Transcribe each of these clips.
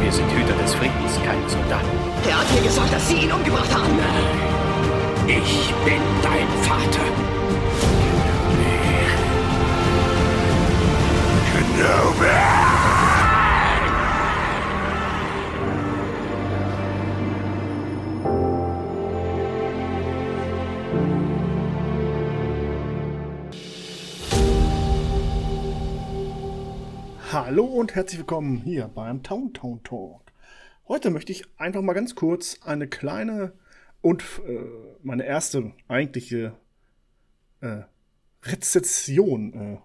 Wir sind Hüter des Friedens, keine Soldaten. Er hat mir gesagt, dass Sie ihn umgebracht haben. Ich bin dein Vater. Hallo und herzlich willkommen hier beim Town Town Talk. Heute möchte ich einfach mal ganz kurz eine kleine und äh, meine erste eigentliche äh, Rezession äh,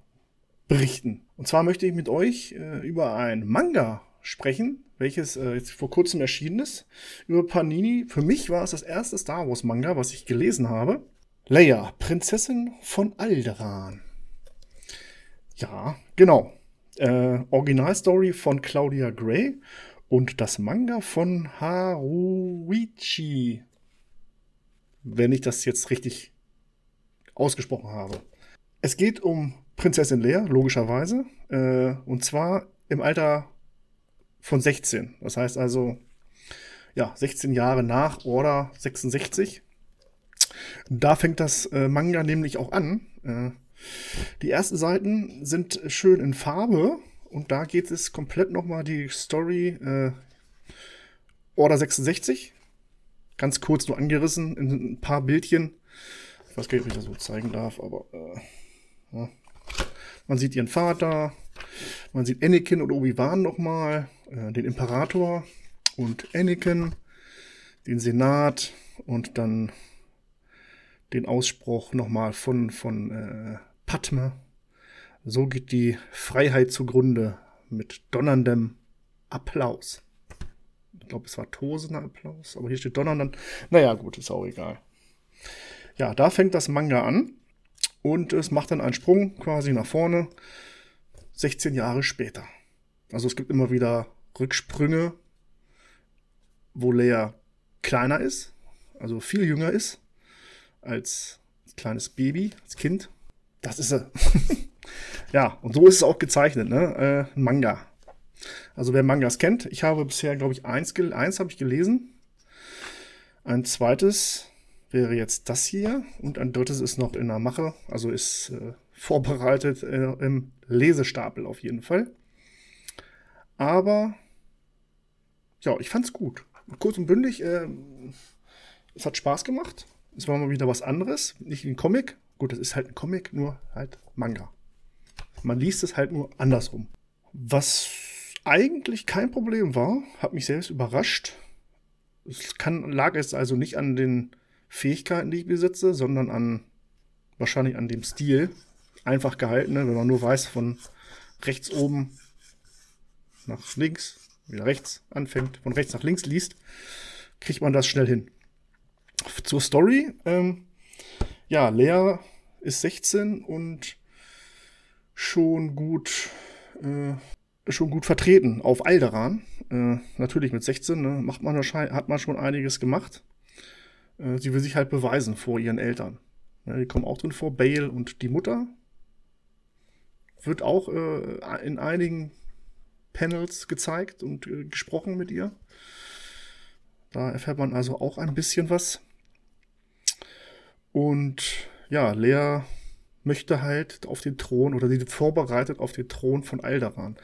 berichten. Und zwar möchte ich mit euch äh, über ein Manga sprechen, welches äh, jetzt vor kurzem erschienen ist, über Panini. Für mich war es das erste Star Wars Manga, was ich gelesen habe. Leia, Prinzessin von Alderaan. Ja, genau. Äh, Originalstory von Claudia Gray und das Manga von Haruichi. Wenn ich das jetzt richtig ausgesprochen habe. Es geht um Prinzessin Leia, logischerweise. Äh, und zwar im Alter von 16. Das heißt also, ja, 16 Jahre nach Order 66. Da fängt das äh, Manga nämlich auch an. Äh, die ersten Seiten sind schön in Farbe und da geht es komplett nochmal die Story äh, Order 66. Ganz kurz nur angerissen in ein paar Bildchen. Ich weiß gar nicht, ob ich das so zeigen darf, aber äh, ja. man sieht ihren Vater, man sieht Anakin und Obi-Wan nochmal, äh, den Imperator und Anakin, den Senat und dann den Ausspruch nochmal von, von äh, Padme. So geht die Freiheit zugrunde mit donnerndem Applaus. Ich glaube, es war tosender Applaus, aber hier steht donnernden. Naja, gut, ist auch egal. Ja, da fängt das Manga an und es macht dann einen Sprung quasi nach vorne, 16 Jahre später. Also es gibt immer wieder Rücksprünge, wo Leia kleiner ist, also viel jünger ist als kleines Baby, als Kind. Das ist er. ja, und so ist es auch gezeichnet, ne? Äh, Manga. Also wer Mangas kennt, ich habe bisher, glaube ich, eins, eins habe ich gelesen. Ein zweites wäre jetzt das hier und ein drittes ist noch in der Mache, also ist äh, vorbereitet äh, im Lesestapel auf jeden Fall. Aber ja, ich fand's gut. Kurz und bündig, äh, es hat Spaß gemacht. Es war mal wieder was anderes, nicht ein Comic. Gut, das ist halt ein Comic, nur halt Manga. Man liest es halt nur andersrum. Was eigentlich kein Problem war, hat mich selbst überrascht. Es kann, lag es also nicht an den Fähigkeiten, die ich besitze, sondern an wahrscheinlich an dem Stil. Einfach gehalten, ne? wenn man nur weiß, von rechts oben nach links, wieder rechts anfängt, von rechts nach links liest, kriegt man das schnell hin. Zur Story. Ähm, ja, Lea ist 16 und schon gut, äh, schon gut vertreten auf Alderan. Äh, natürlich mit 16 ne, macht man wahrscheinlich, hat man schon einiges gemacht. Äh, sie will sich halt beweisen vor ihren Eltern. Ja, die kommen auch drin vor, Bale und die Mutter. Wird auch äh, in einigen Panels gezeigt und äh, gesprochen mit ihr. Da erfährt man also auch ein bisschen was. Und ja, Lea möchte halt auf den Thron oder sie vorbereitet auf den Thron von Alderan.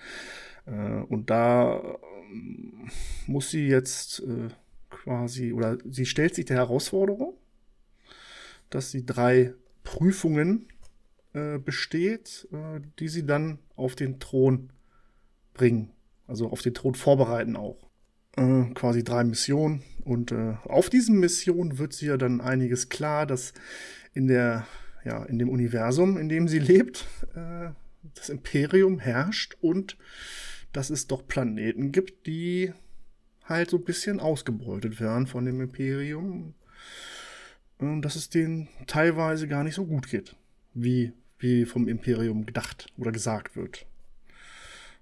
Äh, und da ähm, muss sie jetzt äh, quasi, oder sie stellt sich der Herausforderung, dass sie drei Prüfungen äh, besteht, äh, die sie dann auf den Thron bringen. Also auf den Thron vorbereiten auch. Äh, quasi drei Missionen. Und äh, auf diesen Missionen wird sie ja dann einiges klar, dass in der, ja, in dem Universum, in dem sie lebt, äh, das Imperium herrscht und dass es doch Planeten gibt, die halt so ein bisschen ausgebeutet werden von dem Imperium. Und dass es denen teilweise gar nicht so gut geht, wie, wie vom Imperium gedacht oder gesagt wird.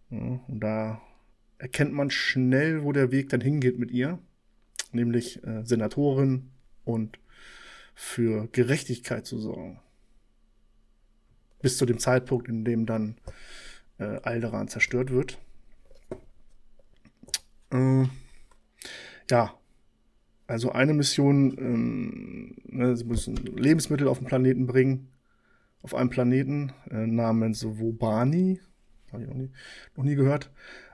Ja, und da erkennt man schnell, wo der Weg dann hingeht mit ihr, nämlich äh, Senatorin und für Gerechtigkeit zu sorgen. Bis zu dem Zeitpunkt, in dem dann äh, Alderan zerstört wird. Äh, ja, also eine Mission, ähm, ne, sie müssen Lebensmittel auf den Planeten bringen, auf einem Planeten äh, namens Wobani, habe ich noch nie, noch nie gehört.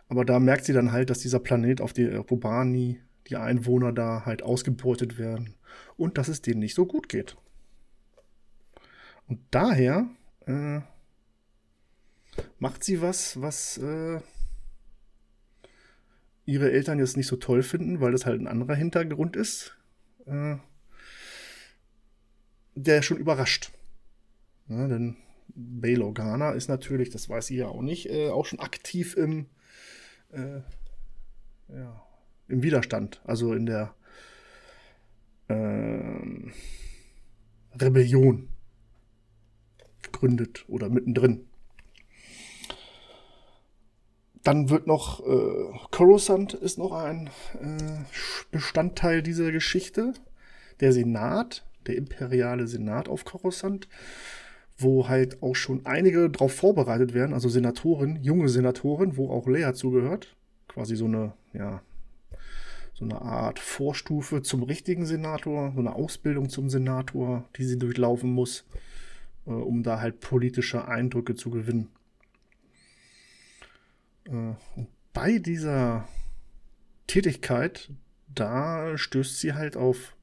Aber da merkt sie dann halt, dass dieser Planet auf die Wobani, die Einwohner da halt ausgebeutet werden und dass es denen nicht so gut geht. Und daher äh, macht sie was, was äh, ihre Eltern jetzt nicht so toll finden, weil das halt ein anderer Hintergrund ist, äh, der schon überrascht. Ja, denn Bail Organa ist natürlich, das weiß sie ja auch nicht, äh, auch schon aktiv im, äh, ja, im Widerstand, also in der ähm, Rebellion gegründet oder mittendrin. Dann wird noch äh, Coruscant ist noch ein äh, Bestandteil dieser Geschichte. Der Senat, der imperiale Senat auf Coruscant, wo halt auch schon einige darauf vorbereitet werden, also Senatoren, junge Senatoren, wo auch Lea zugehört. Quasi so eine, ja, so eine Art Vorstufe zum richtigen Senator, so eine Ausbildung zum Senator, die sie durchlaufen muss, äh, um da halt politische Eindrücke zu gewinnen. Äh, bei dieser Tätigkeit, da stößt sie halt auf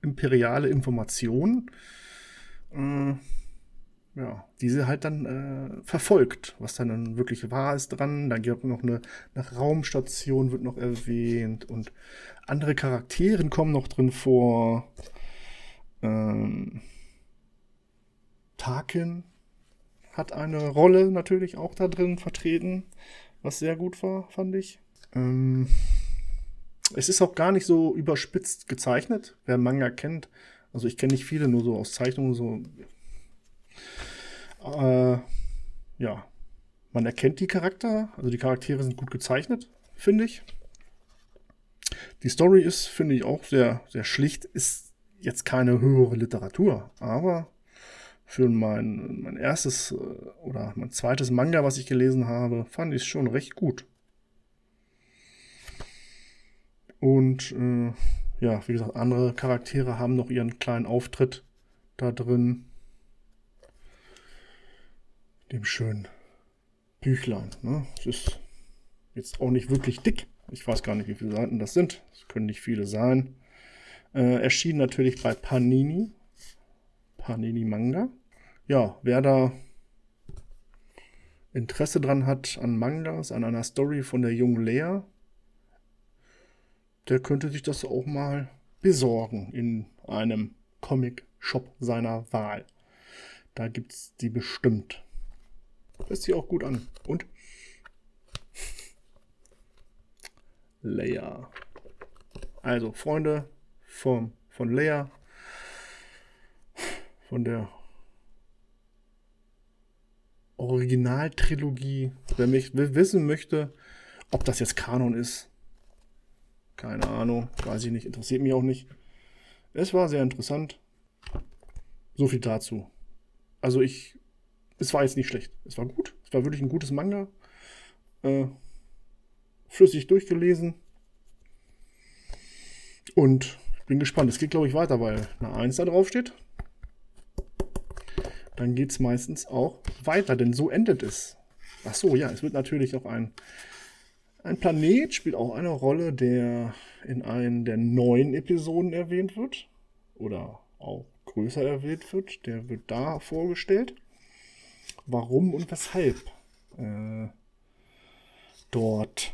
imperiale Informationen, äh, ja, die sie halt dann äh, verfolgt, was dann, dann wirklich wahr ist dran. Dann gibt es noch eine, eine Raumstation, wird noch erwähnt und andere Charakteren kommen noch drin vor. Ähm, Tarkin hat eine Rolle natürlich auch da drin vertreten, was sehr gut war, fand ich. Ähm, es ist auch gar nicht so überspitzt gezeichnet, wer Manga kennt. Also ich kenne nicht viele, nur so aus Zeichnungen so. Äh, ja, man erkennt die Charakter, also die Charaktere sind gut gezeichnet, finde ich. Die Story ist, finde ich, auch sehr, sehr schlicht. Ist jetzt keine höhere Literatur, aber für mein, mein erstes äh, oder mein zweites Manga, was ich gelesen habe, fand ich es schon recht gut. Und äh, ja, wie gesagt, andere Charaktere haben noch ihren kleinen Auftritt da drin. Dem schönen Büchlein. Ne? Es ist jetzt auch nicht wirklich dick. Ich weiß gar nicht, wie viele Seiten das sind. Es können nicht viele sein. Äh, erschien natürlich bei Panini. Panini Manga. Ja, wer da Interesse dran hat an Mangas, an einer Story von der jungen Lea, der könnte sich das auch mal besorgen in einem Comic-Shop seiner Wahl. Da gibt's die bestimmt. Lässt sich auch gut an. Und? Leia. Also, Freunde vom, von Leia, von der Originaltrilogie. Wer mich wissen möchte, ob das jetzt Kanon ist, keine Ahnung, weiß ich nicht, interessiert mich auch nicht. Es war sehr interessant. So viel dazu. Also ich, es war jetzt nicht schlecht. Es war gut. Es war wirklich ein gutes Manga. Äh, flüssig durchgelesen. Und ich bin gespannt. Es geht, glaube ich, weiter, weil eine 1 da drauf steht dann geht es meistens auch weiter, denn so endet es. Ach so, ja, es wird natürlich auch ein, ein Planet, spielt auch eine Rolle, der in einen der neuen Episoden erwähnt wird oder auch größer erwähnt wird. Der wird da vorgestellt. Warum und weshalb äh, dort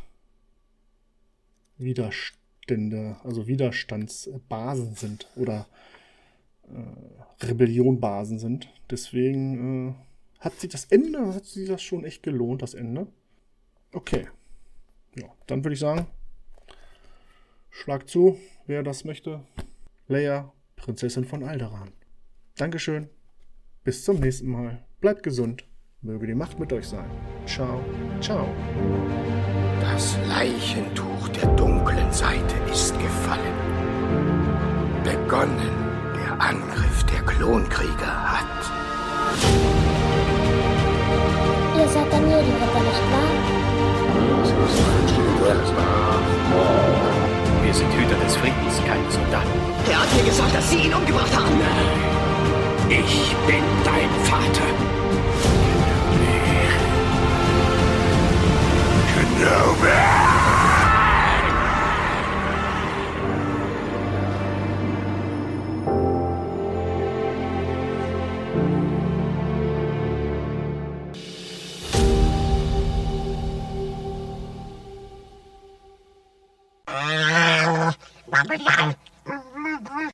Widerstände, also Widerstandsbasen sind oder äh, Rebellionbasen sind. Deswegen äh, hat sich das Ende, hat sich das schon echt gelohnt, das Ende. Okay. Ja, dann würde ich sagen, schlag zu, wer das möchte. Leia, Prinzessin von Alderan. Dankeschön. Bis zum nächsten Mal. Bleibt gesund. Möge die Macht mit euch sein. Ciao, ciao. Das Leichentuch der dunklen Seite ist gefallen. Begonnen Angriff der Klonkrieger hat. Ihr seid Daniel-Ritter, nicht wahr? Wir sind Hüter des Friedens, keine Soldaten. Er hat mir gesagt, dass Sie ihn umgebracht haben. Ich bin dein Vater. Kenobi!